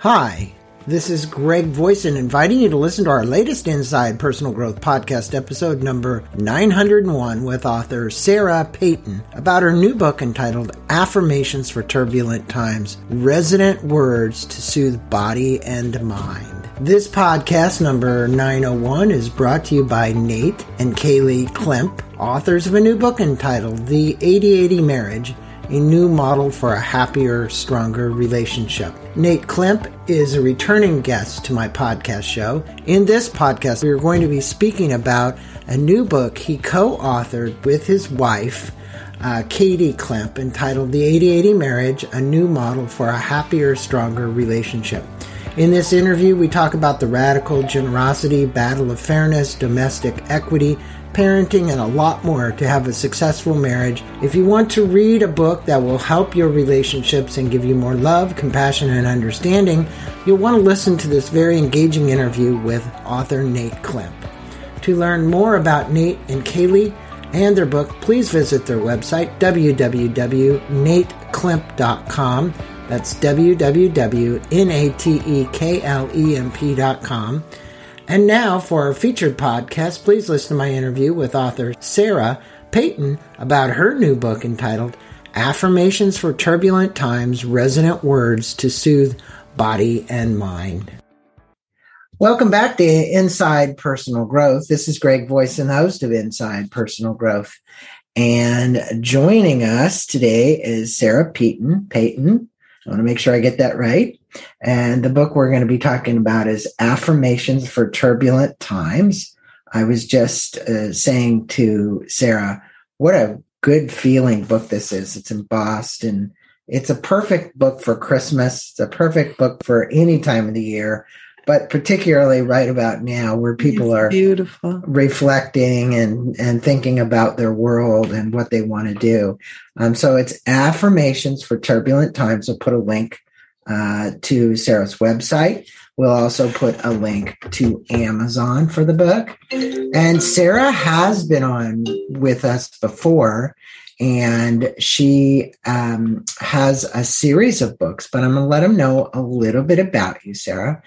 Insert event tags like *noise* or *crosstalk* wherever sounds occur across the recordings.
Hi, this is Greg Voisin inviting you to listen to our latest Inside Personal Growth podcast episode number 901 with author Sarah Peyton about her new book entitled Affirmations for Turbulent Times Resonant Words to Soothe Body and Mind. This podcast number 901 is brought to you by Nate and Kaley Klemp, authors of a new book entitled The 8080 Marriage a new model for a happier, stronger relationship. Nate Klemp is a returning guest to my podcast show. In this podcast, we are going to be speaking about a new book he co authored with his wife, uh, Katie Klemp, entitled The 8080 Marriage A New Model for a Happier, Stronger Relationship. In this interview, we talk about the radical generosity, battle of fairness, domestic equity, parenting, and a lot more to have a successful marriage. If you want to read a book that will help your relationships and give you more love, compassion, and understanding, you'll want to listen to this very engaging interview with author Nate Klemp. To learn more about Nate and Kaley and their book, please visit their website, www.nateklemp.com. That's www.nateklemp.com. And now for our featured podcast, please listen to my interview with author Sarah Peyton about her new book entitled Affirmations for Turbulent Times Resonant Words to Soothe Body and Mind. Welcome back to Inside Personal Growth. This is Greg Voice and host of Inside Personal Growth. And joining us today is Sarah Peyton. Peyton, I want to make sure I get that right. And the book we're going to be talking about is Affirmations for Turbulent Times. I was just uh, saying to Sarah, what a good feeling book this is. It's embossed and it's a perfect book for Christmas. It's a perfect book for any time of the year, but particularly right about now where people it's are beautiful reflecting and, and thinking about their world and what they want to do. Um, so it's affirmations for turbulent times. I'll put a link uh, to Sarah's website. We'll also put a link to Amazon for the book. And Sarah has been on with us before, and she um, has a series of books, but I'm going to let them know a little bit about you, Sarah.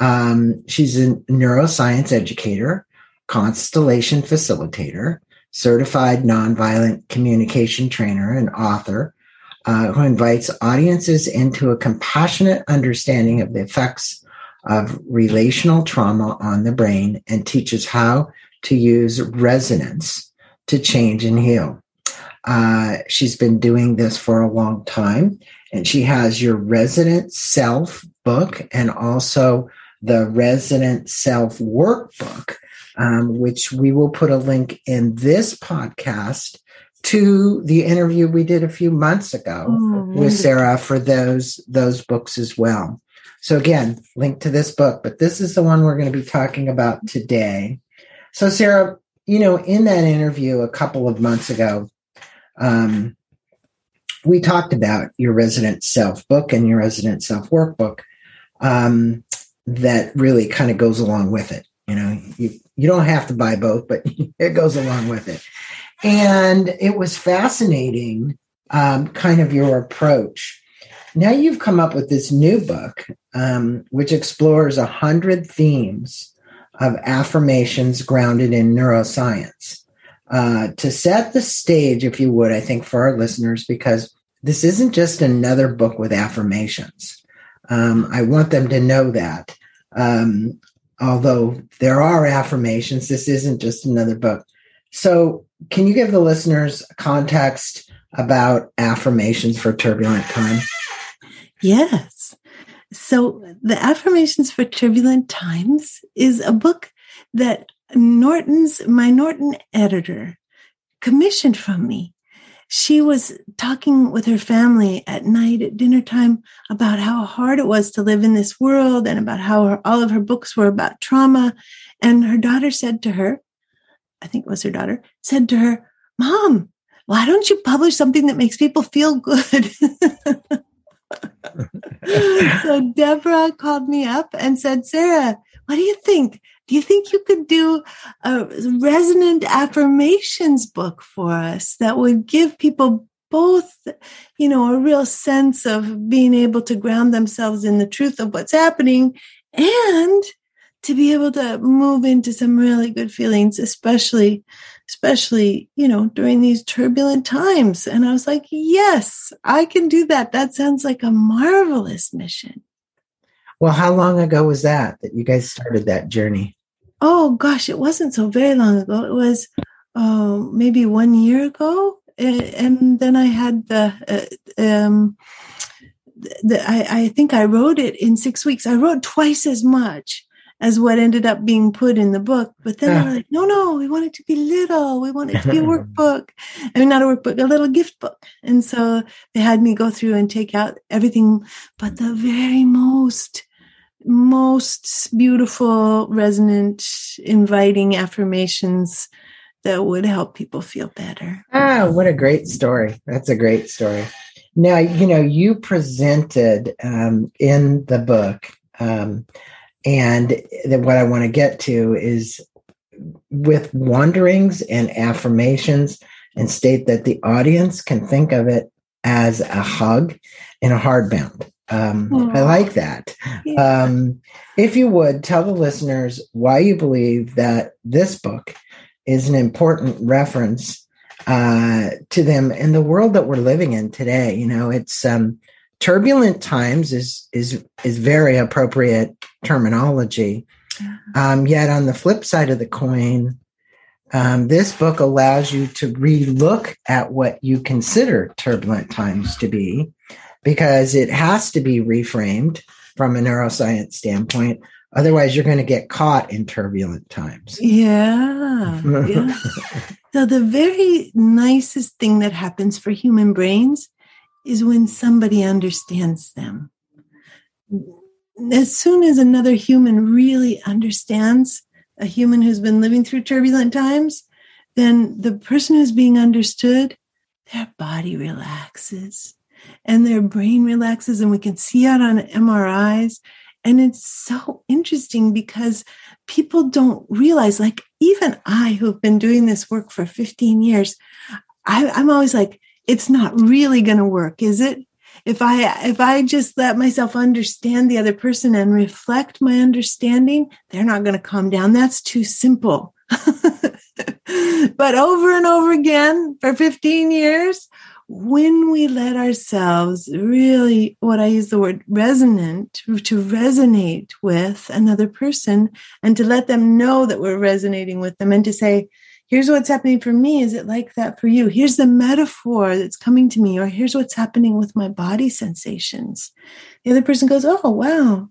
Um, she's a neuroscience educator, constellation facilitator, certified nonviolent communication trainer, and author uh, who invites audiences into a compassionate understanding of the effects of relational trauma on the brain and teaches how to use resonance to change and heal. Uh, she's been doing this for a long time, and she has your Resonant Self book and also the Resonant Self workbook, um, which we will put a link in this podcast to the interview we did a few months ago oh, with Sarah for those those books as well. So again, link to this book, but this is the one we're going to be talking about today. So Sarah, you know, in that interview a couple of months ago, um, we talked about your Resonant Self book and your Resonant Self workbook um, that really kind of goes along with it. You know, you you don't have to buy both, but *laughs* it goes along with it. And it was fascinating, um, kind of your approach. Now you've come up with this new book, um, which explores a hundred themes of affirmations grounded in neuroscience. Uh, to set the stage, if you would, I think for our listeners, because this isn't just another book with affirmations. Um, I want them to know that. Um, although there are affirmations, this isn't just another book. So, can you give the listeners context about affirmations for turbulent times? Yes. So, the Affirmations for Turbulent Times is a book that Norton's, my Norton editor, commissioned from me. She was talking with her family at night at dinner time about how hard it was to live in this world and about how her, all of her books were about trauma. And her daughter said to her, I think it was her daughter, said to her, Mom, why don't you publish something that makes people feel good? *laughs* so Deborah called me up and said, Sarah, what do you think? Do you think you could do a resonant affirmations book for us that would give people both, you know, a real sense of being able to ground themselves in the truth of what's happening and to be able to move into some really good feelings, especially, especially, you know, during these turbulent times. And I was like, yes, I can do that. That sounds like a marvelous mission. Well, how long ago was that that you guys started that journey? Oh gosh, it wasn't so very long ago. It was uh, maybe one year ago, and then I had the. Uh, um, the, I, I think I wrote it in six weeks. I wrote twice as much as what ended up being put in the book. But then yeah. they were like, no, no, we want it to be little. We want it to be a *laughs* workbook. I mean, not a workbook, a little gift book. And so they had me go through and take out everything, but the very most most beautiful, resonant, inviting affirmations that would help people feel better. Ah, what a great story. That's a great story. Now, you know, you presented um, in the book, um, and what I want to get to is with wanderings and affirmations, and state that the audience can think of it as a hug and a hardbound. Um, I like that. Yeah. Um, if you would tell the listeners why you believe that this book is an important reference uh, to them in the world that we're living in today. You know, it's um, turbulent times is is is very appropriate terminology. Um, yet on the flip side of the coin, um, this book allows you to relook at what you consider turbulent times to be because it has to be reframed from a neuroscience standpoint. Otherwise, you're going to get caught in turbulent times. Yeah. yeah. *laughs* so, the very nicest thing that happens for human brains is when somebody understands them. As soon as another human really understands a human who's been living through turbulent times, then the person who's being understood, their body relaxes and their brain relaxes and we can see it on MRIs. And it's so interesting because people don't realize, like even I, who've been doing this work for 15 years, I, I'm always like, it's not really going to work, is it? If I, if I just let myself understand the other person and reflect my understanding, they're not going to calm down. That's too simple. *laughs* but over and over again for 15 years, when we let ourselves really, what I use the word resonant, to resonate with another person and to let them know that we're resonating with them and to say, here's what's happening for me. Is it like that for you? Here's the metaphor that's coming to me, or here's what's happening with my body sensations. The other person goes, oh, wow,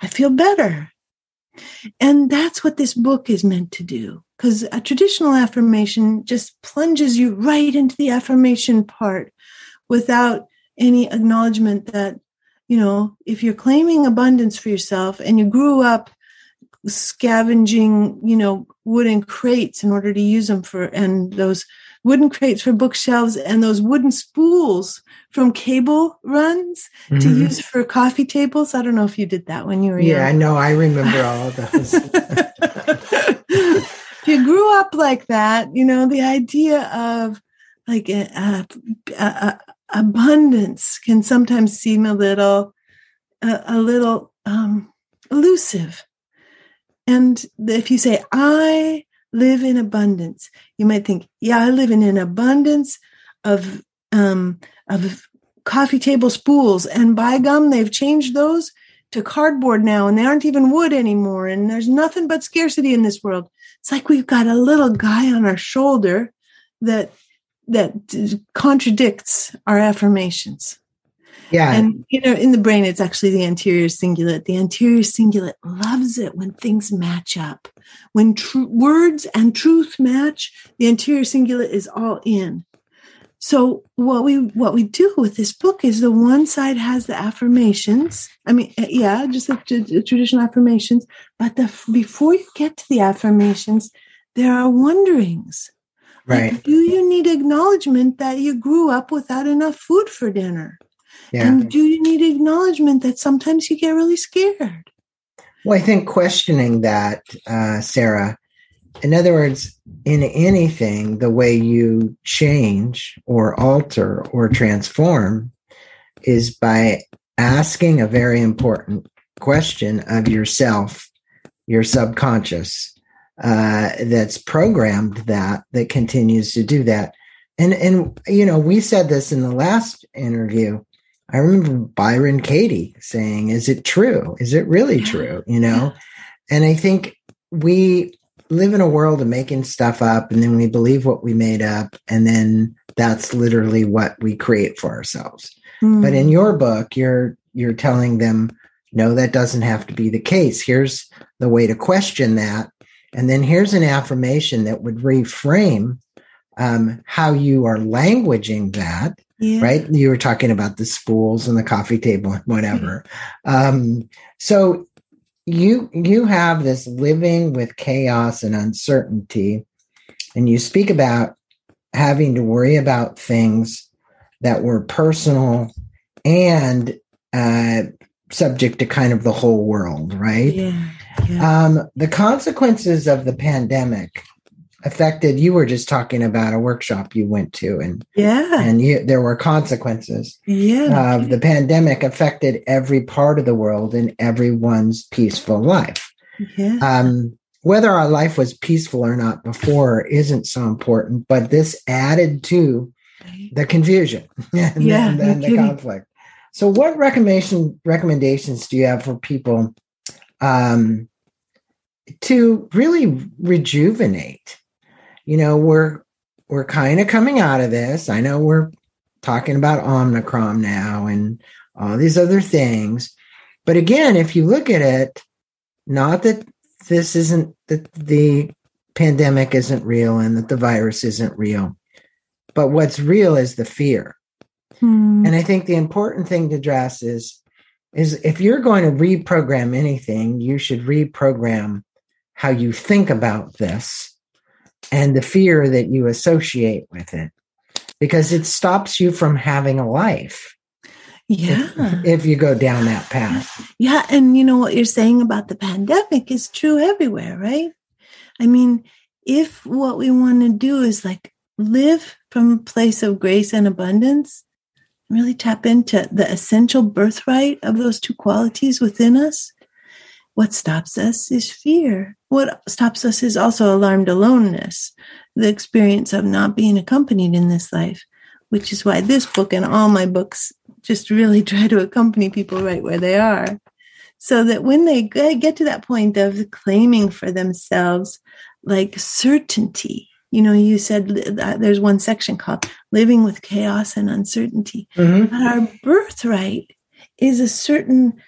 I feel better. And that's what this book is meant to do because a traditional affirmation just plunges you right into the affirmation part without any acknowledgement that, you know, if you're claiming abundance for yourself and you grew up scavenging, you know, wooden crates in order to use them for, and those wooden crates for bookshelves and those wooden spools from cable runs mm-hmm. to use for coffee tables. I don't know if you did that when you were yeah, young. Yeah, I know. I remember all of *laughs* those. if you grew up like that, you know, the idea of like a, a, a, abundance can sometimes seem a little, a, little um, elusive. And if you say, I live in abundance, you might think, yeah, I live in an abundance of, um, of coffee table spools. And by gum, they've changed those to cardboard now and they aren't even wood anymore. And there's nothing but scarcity in this world. It's like we've got a little guy on our shoulder that that contradicts our affirmations. Yeah. And you know, in the brain, it's actually the anterior cingulate. The anterior cingulate loves it when things match up. When tr- words and truth match, the anterior cingulate is all in. So what we what we do with this book is the one side has the affirmations. I mean, eh, yeah, just the, the traditional affirmations. But the before you get to the affirmations, there are wonderings. Right. Like, do you need acknowledgement that you grew up without enough food for dinner? Yeah. And do you need acknowledgement that sometimes you get really scared? Well, I think questioning that, uh, Sarah, in other words, in anything, the way you change or alter or transform is by asking a very important question of yourself, your subconscious, uh, that's programmed that, that continues to do that. And, and, you know, we said this in the last interview. I remember Byron Katie saying, is it true? Is it really true? You know? And I think we live in a world of making stuff up and then we believe what we made up and then that's literally what we create for ourselves. Mm. But in your book, you're you're telling them, no, that doesn't have to be the case. Here's the way to question that. And then here's an affirmation that would reframe um, how you are languaging that. Yeah. Right. You were talking about the spools and the coffee table and whatever. Mm-hmm. Um, so you you have this living with chaos and uncertainty and you speak about having to worry about things that were personal and uh, subject to kind of the whole world, right? Yeah, yeah. Um, the consequences of the pandemic affected. You were just talking about a workshop you went to, and yeah, and you, there were consequences. Yeah, of the pandemic affected every part of the world and everyone's peaceful life. Yeah. Um, whether our life was peaceful or not before isn't so important, but this added to the confusion *laughs* and, yeah, and, the conflict. So, what recommendation recommendations do you have for people um, to really rejuvenate? You know, we're we're kind of coming out of this. I know we're talking about Omicron now and all these other things, but again, if you look at it, not that this isn't that the pandemic isn't real and that the virus isn't real, but what's real is the fear. Hmm. And I think the important thing to address is is if you're going to reprogram anything, you should reprogram how you think about this and the fear that you associate with it because it stops you from having a life. Yeah. If, if, you go down that path. Yeah. And you know what you're saying about the pandemic is true everywhere, right? I mean, if what we want to do is like live from a place of grace and abundance, really tap into the essential birthright of those two qualities within us, what stops us is fear. What stops us is also alarmed aloneness, the experience of not being accompanied in this life, which is why this book and all my books just really *laughs* try to accompany people right where they are. So that when they get to that point of claiming for themselves like certainty, you know, you said there's one section called living with chaos and uncertainty. Mm-hmm. But our birthright is a certain,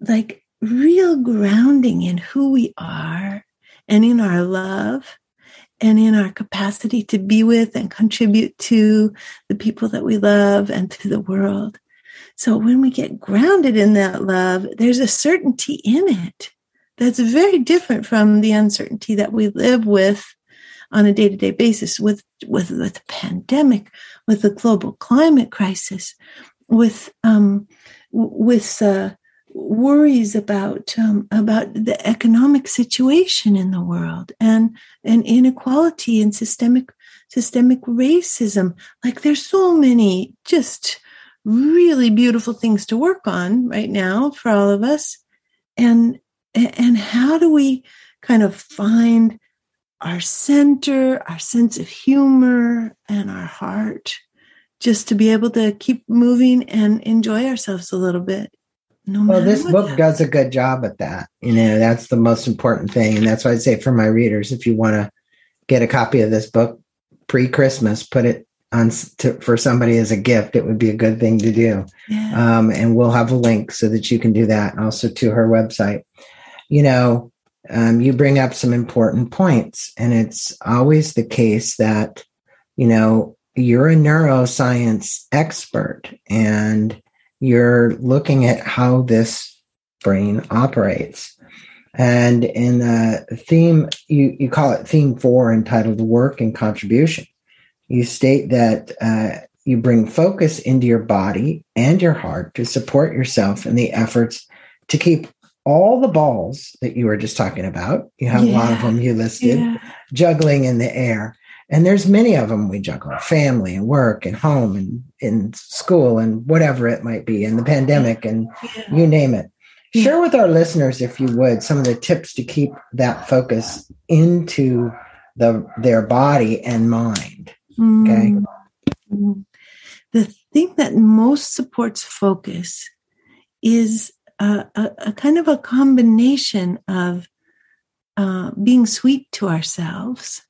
like, real grounding in who we are and in our love and in our capacity to be with and contribute to the people that we love and to the world. So when we get grounded in that love, there's a certainty in it that's very different from the uncertainty that we live with on a day-to-day basis with with with the pandemic, with the global climate crisis, with um, with uh, worries about um, about the economic situation in the world and and inequality and systemic systemic racism. Like there's so many just really beautiful things to work on right now for all of us, and and how do we kind of find our center, our sense of humor, and our heart, just to be able to keep moving and enjoy ourselves a little bit. No well, this book happens. does a good job at that. You know, that's the most important thing. And that's why I'd say for my readers, if you want to get a copy of this book pre Christmas, put it on to, for somebody as a gift, it would be a good thing to do. Yeah. Um, and we'll have a link so that you can do that. Also to her website. You know, um, you bring up some important points. And it's always the case that, you know, you're a neuroscience expert and you're looking at how this brain operates. And in the theme, you, you call it theme four entitled Work and Contribution. You state that uh, you bring focus into your body and your heart to support yourself in the efforts to keep all the balls that you were just talking about. You have yeah. a lot of them you listed, yeah. juggling in the air. And there's many of them we juggle family and work and home and in school and whatever it might be in the pandemic and you name it. Share with our listeners, if you would, some of the tips to keep that focus into the their body and mind. Okay. Mm-hmm. The thing that most supports focus is a, a, a kind of a combination of uh, being sweet to ourselves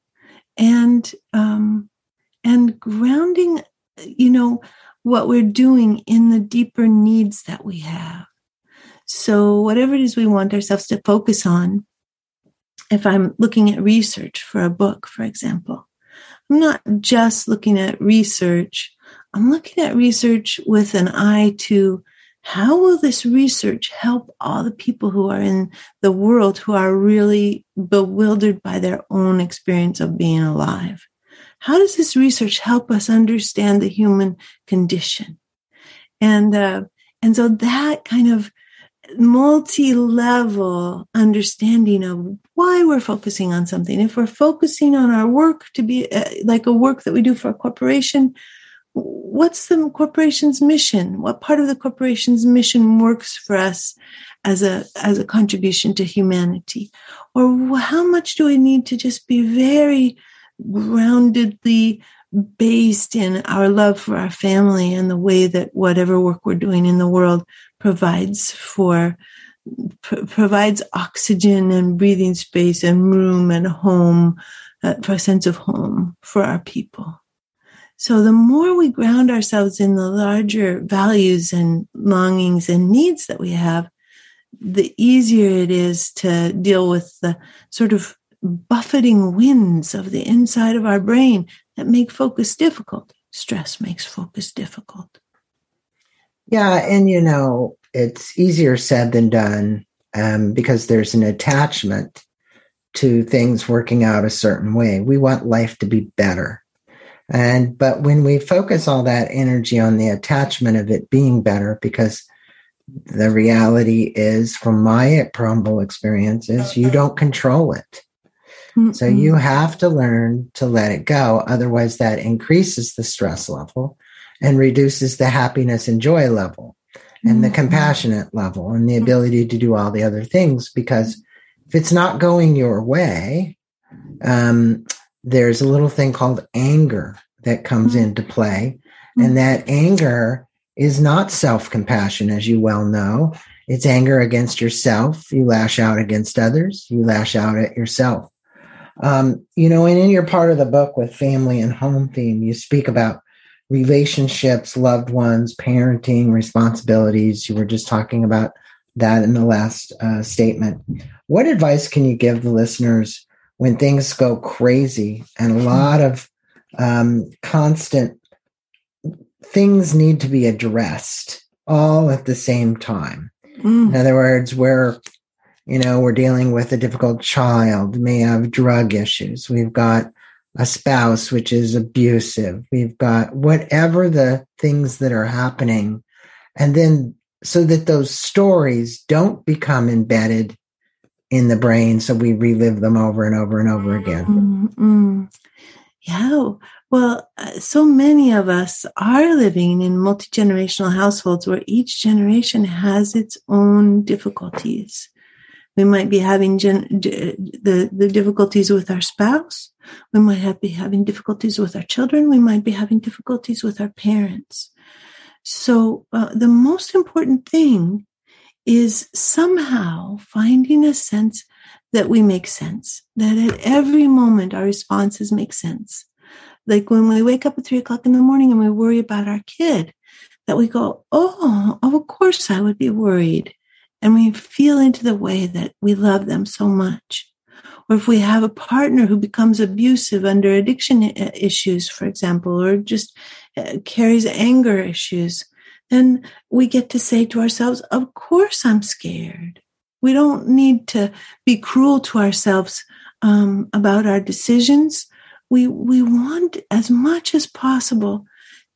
and um, and grounding, you know, what we're doing in the deeper needs that we have. So whatever it is we want ourselves to focus on, if I'm looking at research for a book, for example, I'm not just looking at research. I'm looking at research with an eye to how will this research help all the people who are in the world who are really bewildered by their own experience of being alive? How does this research help us understand the human condition? And uh, and so that kind of multi-level understanding of why we're focusing on something. If we're focusing on our work to be uh, like a work that we do for a corporation, what's the corporation's mission? What part of the corporation's mission works for us as a as a contribution to humanity? Or how much do we need to just be very groundedly based in our love for our family and the way that whatever work we're doing in the world provides for pr- provides oxygen and breathing space and room and home uh, for a sense of home for our people so the more we ground ourselves in the larger values and longings and needs that we have the easier it is to deal with the sort of buffeting winds of the inside of our brain that make focus difficult. Stress makes focus difficult. Yeah, and you know, it's easier said than done um, because there's an attachment to things working out a certain way. We want life to be better. And but when we focus all that energy on the attachment of it being better, because the reality is, from my humble experiences, you don't control it. Mm-mm. So you have to learn to let it go. Otherwise, that increases the stress level and reduces the happiness and joy level and the mm-hmm. compassionate level and the ability to do all the other things. Because if it's not going your way, um, there's a little thing called anger that comes mm-hmm. into play. And mm-hmm. that anger is not self compassion, as you well know. It's anger against yourself. You lash out against others. You lash out at yourself. Um, you know, and in your part of the book with family and home theme, you speak about relationships, loved ones, parenting, responsibilities. You were just talking about that in the last uh, statement. What advice can you give the listeners when things go crazy and a lot of um, constant things need to be addressed all at the same time? Mm. In other words, we're you know, we're dealing with a difficult child, may have drug issues. We've got a spouse which is abusive. We've got whatever the things that are happening. And then so that those stories don't become embedded in the brain. So we relive them over and over and over again. Mm-hmm. Yeah. Well, uh, so many of us are living in multi generational households where each generation has its own difficulties. We might be having gen- the, the difficulties with our spouse. We might have, be having difficulties with our children. We might be having difficulties with our parents. So uh, the most important thing is somehow finding a sense that we make sense, that at every moment our responses make sense. Like when we wake up at three o'clock in the morning and we worry about our kid, that we go, Oh, of course I would be worried and we feel into the way that we love them so much. Or if we have a partner who becomes abusive under addiction issues, for example, or just uh, carries anger issues, then we get to say to ourselves, Of course I'm scared. We don't need to be cruel to ourselves um, about our decisions. We, we want as much as possible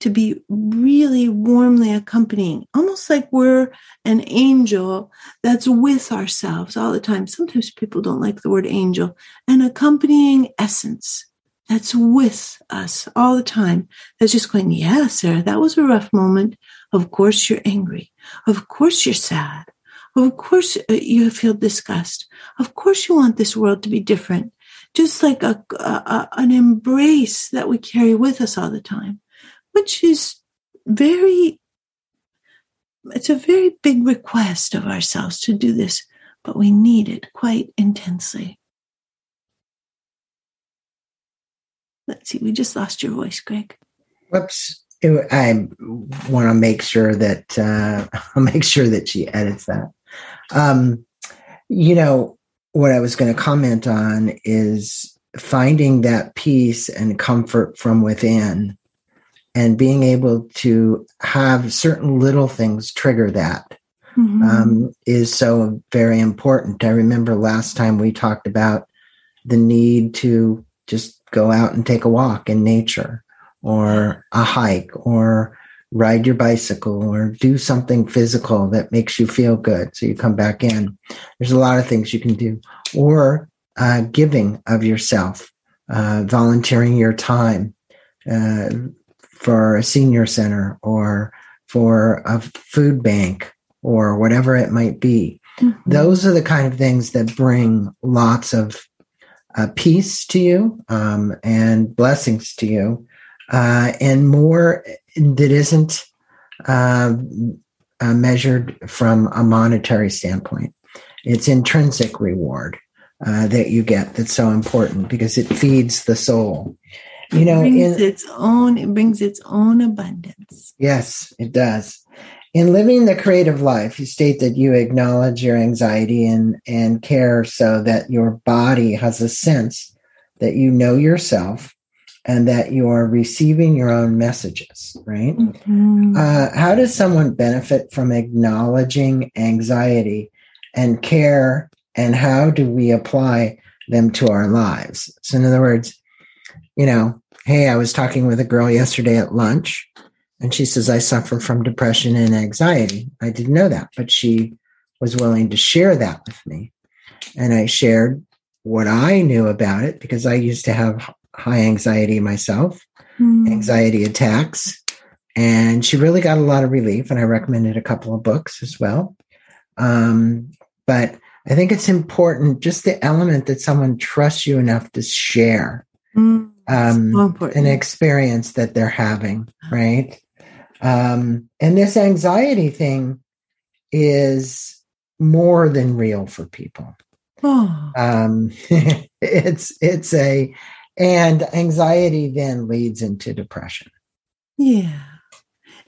to be really warmly accompanying, almost like we're an angel that's with ourselves all the time. Sometimes people don't like the word angel, an accompanying essence that's with us all the time. That's just going, yeah, Sarah, that was a rough moment. Of course you're angry. Of course you're sad. Of course uh, you feel disgust. Of course you want this world to be different. Just like a, a an embrace that we carry with us all the time which is very, it's a very big request of ourselves to do this, but we need it quite intensely. Let's see, we just lost your voice, Greg. Whoops. I want to make sure that uh, *laughs* I'll make sure that she edits that. Um, you know what I was going to comment on is finding that peace and comfort from within and being able to have certain little things trigger that mm-hmm. um, is so very important. I remember last time we talked about the need to just go out and take a walk in nature or a hike or ride your bicycle or do something physical that makes you feel good. So you come back in. There's a lot of things you can do or uh, giving of yourself, uh, volunteering your time, uh, for a senior center or for a food bank or whatever it might be. Mm-hmm. Those are the kind of things that bring lots of uh, peace to you um, and blessings to you, uh, and more that isn't uh, uh measured from a monetary standpoint. It's intrinsic reward uh, that you get that's so important because it feeds the soul. You know it brings in, its own it brings its own abundance. Yes it does. In living the creative life you state that you acknowledge your anxiety and and care so that your body has a sense that you know yourself and that you are receiving your own messages right mm-hmm. uh, how does someone benefit from acknowledging anxiety and care and how do we apply them to our lives so in other words you know, hey, I was talking with a girl yesterday at lunch and she says, I suffer from depression and anxiety. I didn't know that, but she was willing to share that with me. And I shared what I knew about it because I used to have high anxiety myself, mm. anxiety attacks. And she really got a lot of relief. And I recommended a couple of books as well. Um, but I think it's important just the element that someone trusts you enough to share. Mm um, so an experience that they're having, right? Um, and this anxiety thing is more than real for people. Oh. Um, *laughs* it's it's a and anxiety then leads into depression. Yeah.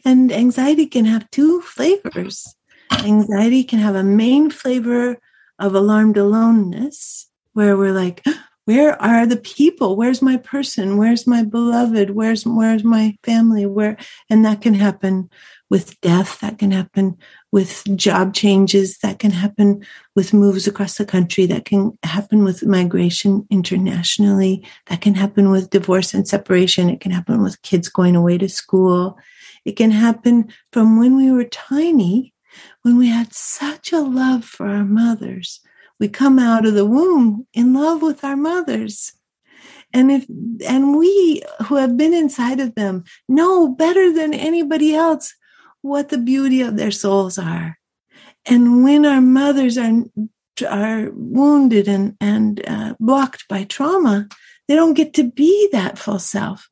And anxiety can have two flavors. Anxiety can have a main flavor of alarmed aloneness, where we're like, where are the people? Where's my person? Where's my beloved? Where's where's my family? Where and that can happen with death. That can happen with job changes. That can happen with moves across the country. That can happen with migration internationally. That can happen with divorce and separation. It can happen with kids going away to school. It can happen from when we were tiny when we had such a love for our mothers we come out of the womb in love with our mothers. And if and we who have been inside of them know better than anybody else what the beauty of their souls are. And when our mothers are are wounded and and uh, blocked by trauma they don't get to be that full self.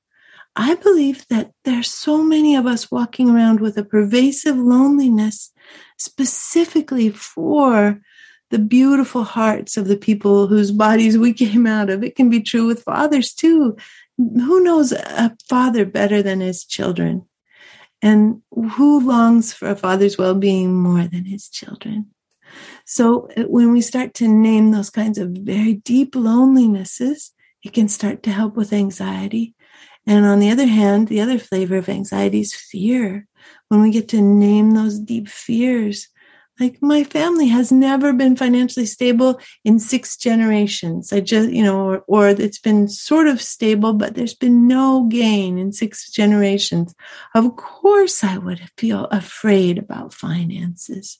I believe that there's so many of us walking around with a pervasive loneliness specifically for the beautiful hearts of the people whose bodies we came out of. It can be true with fathers too. Who knows a father better than his children? And who longs for a father's well being more than his children? So uh, when we start to name those kinds of very deep lonelinesses, it can start to help with anxiety. And on the other hand, the other flavor of anxiety is fear. When we get to name those deep fears, like my family has never been financially stable in six generations. I just, you know, or, or, it's been sort of stable, but there's been no gain in six generations. Of course, I would feel afraid about finances.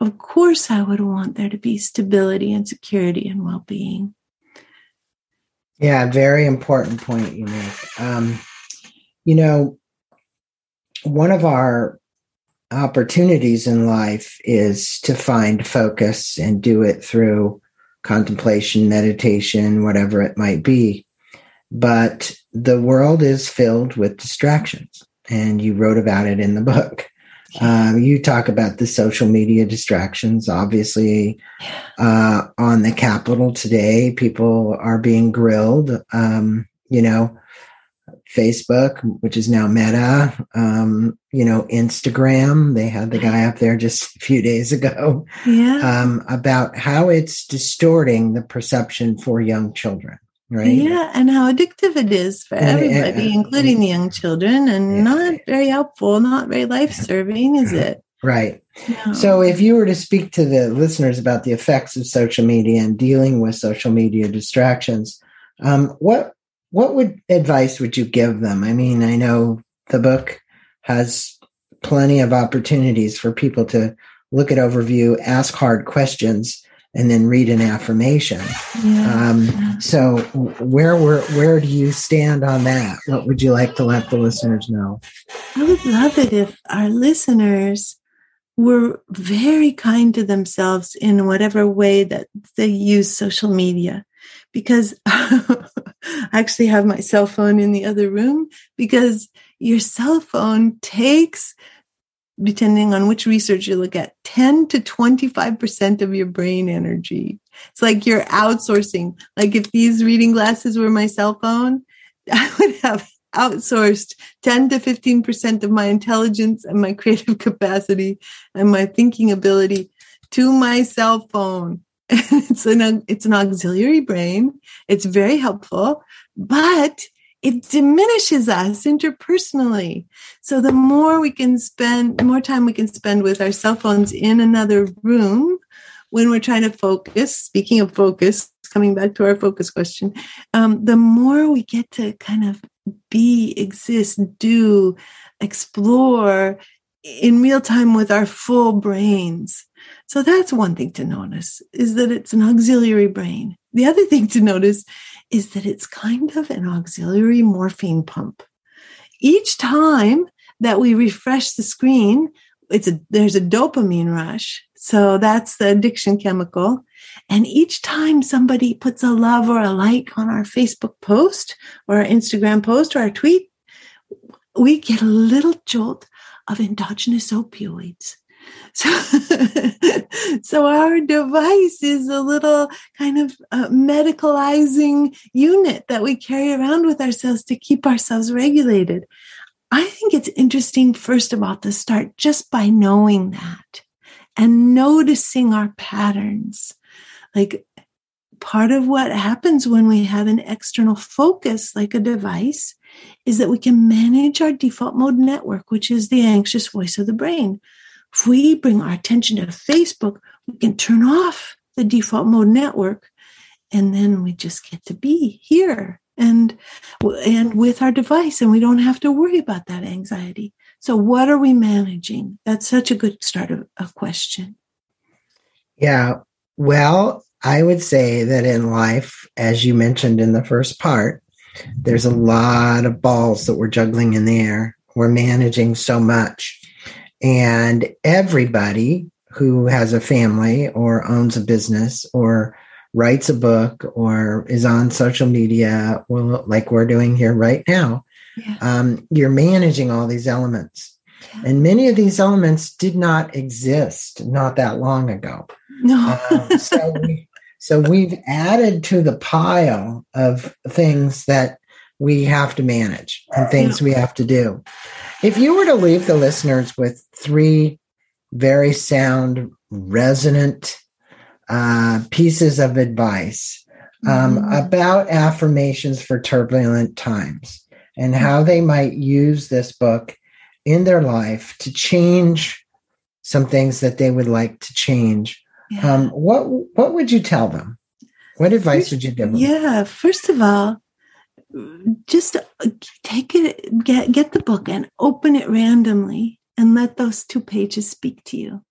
Of course, I would want there to be stability and security and well being. Yeah, very important point you make. Um, you know, one of our opportunities in life is to find focus and do it through contemplation, meditation, whatever it might be. But the world is filled with distractions, and you wrote about it in the book. *laughs* Um, you talk about the social media distractions. Obviously, uh, on the Capitol today, people are being grilled. Um, you know, Facebook, which is now Meta, um, you know, Instagram. They had the guy up there just a few days ago yeah. um, about how it's distorting the perception for young children. Right. Yeah, and how addictive it is for and, everybody, and, including the young children, and yeah. not very helpful, not very life serving, is it? Right. No. So, if you were to speak to the listeners about the effects of social media and dealing with social media distractions, um, what what would advice would you give them? I mean, I know the book has plenty of opportunities for people to look at overview, ask hard questions, and then read an affirmation. Yeah. Um, so, where where where do you stand on that? What would you like to let the listeners know? I would love it if our listeners were very kind to themselves in whatever way that they use social media because *laughs* I actually have my cell phone in the other room because your cell phone takes depending on which research you look at 10 to 25% of your brain energy. It's like you're outsourcing. Like if these reading glasses were my cell phone *laughs* i would have outsourced 10 to 15% of my intelligence and my *laughs* creative capacity and my thinking ability to my cell phone *laughs* it's an it's an auxiliary brain. It's very helpful, but it diminishes us interpersonally. So the more we can spend, the more time we can spend with our cell phones in another room when we're trying to focus. Speaking of focus, coming back to our focus question, um, the more we get to kind of be, exist, do, explore in real time with our full brains so that's one thing to notice is that it's an auxiliary brain. The other thing to notice is that it's kind of an auxiliary morphine pump. Each time that we refresh the screen, it's a, there's a dopamine rush. So that's the addiction chemical. And each time somebody puts a love or a like on our Facebook post or our Instagram post or our tweet, we get a little jolt of endogenous opioids. So, *laughs* so our device is a little kind of uh, medicalizing unit that we carry around with ourselves to keep ourselves regulated. I think it's interesting, first of all, to start just by knowing that and noticing our patterns. Like part of what happens when we have an external focus, like a device, is that we can manage our default mode network, which is the anxious voice of the brain. If we bring our attention to Facebook, we can turn off the default mode network and then we just get to be here and and with our device and we don't have to worry about that anxiety. So what are we managing? That's such a good start of a question. Yeah. Well i would say that in life as you mentioned in the first part there's a lot of balls that we're juggling in the air. We're managing so much and everybody who has a family or owns a business or writes a book or is on social media, well, like we're doing here right now, yeah. um, you're managing all these elements. Yeah. And many of these elements did not exist not that long ago. No. um, so, *laughs* we, so we've added to the pile of things that we have to manage and things we have to do. If you were to leave the listeners with three very sound, resonant uh, pieces of advice um, mm-hmm. about affirmations for turbulent times and how they might use this book in their life to change some things that they would like to change. Yeah. Um, what what would you tell them? What advice first, would you give them? Yeah, first of all, just take it, get get the book and open it randomly, and let those two pages speak to you.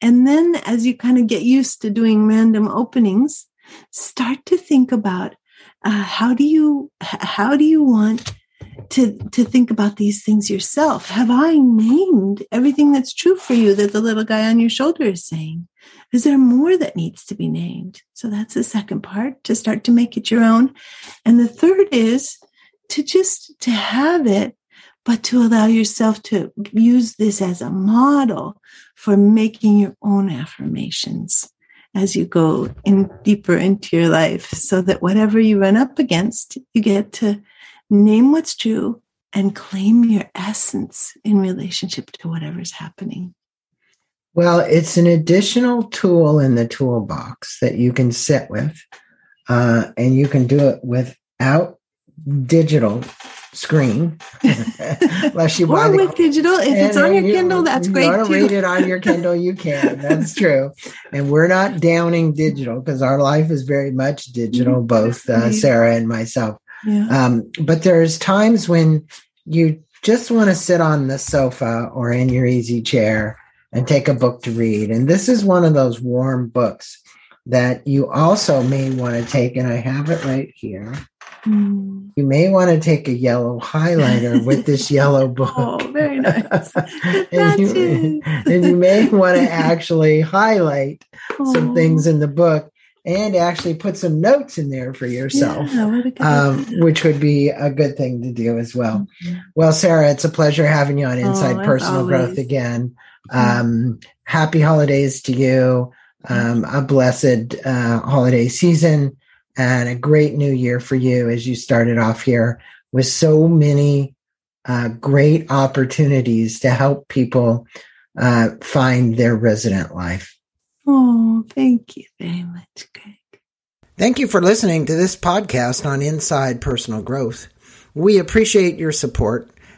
And then, as you kind of get used to doing random openings, start to think about uh, how do you how do you want to to think about these things yourself have i named everything that's true for you that the little guy on your shoulder is saying is there more that needs to be named so that's the second part to start to make it your own and the third is to just to have it but to allow yourself to use this as a model for making your own affirmations as you go in deeper into your life so that whatever you run up against you get to name what's true and claim your essence in relationship to whatever's happening. Well, it's an additional tool in the toolbox that you can sit with, uh, and you can do it without digital screen, *laughs* unless you want or with digital. If it's on your you, Kindle, that's great. You want to read it on your Kindle, you can. *laughs* That's true. And we're not downing digital because our life is very much digital, mm-hmm. both uh, Sarah and myself. Yeah. Um, but there's times when you just want to sit on the sofa or in your easy chair and take a book to read. And this is one of those warm books that you also may want to take, and I have it right here. Mm. You may want to take a yellow highlighter with this *laughs* yellow book. Oh, very nice. *laughs* and, you, *laughs* and, you, may want to actually highlight oh. some things in the book and actually put some notes in there for yourself, yeah, um, which would be a good thing to do as well. Mm-hmm. Well, Sarah, it's a pleasure having you on Inside oh, Personal always. Growth again. Mm-hmm. Um, happy holidays to you. Um, a blessed uh, holiday season and a great new year for you as you started off here with so many uh, great opportunities to help people uh, find their resonant life. Oh, thank you very much, Greg. Thank you for listening to this podcast on Inside Personal Growth. We appreciate your support.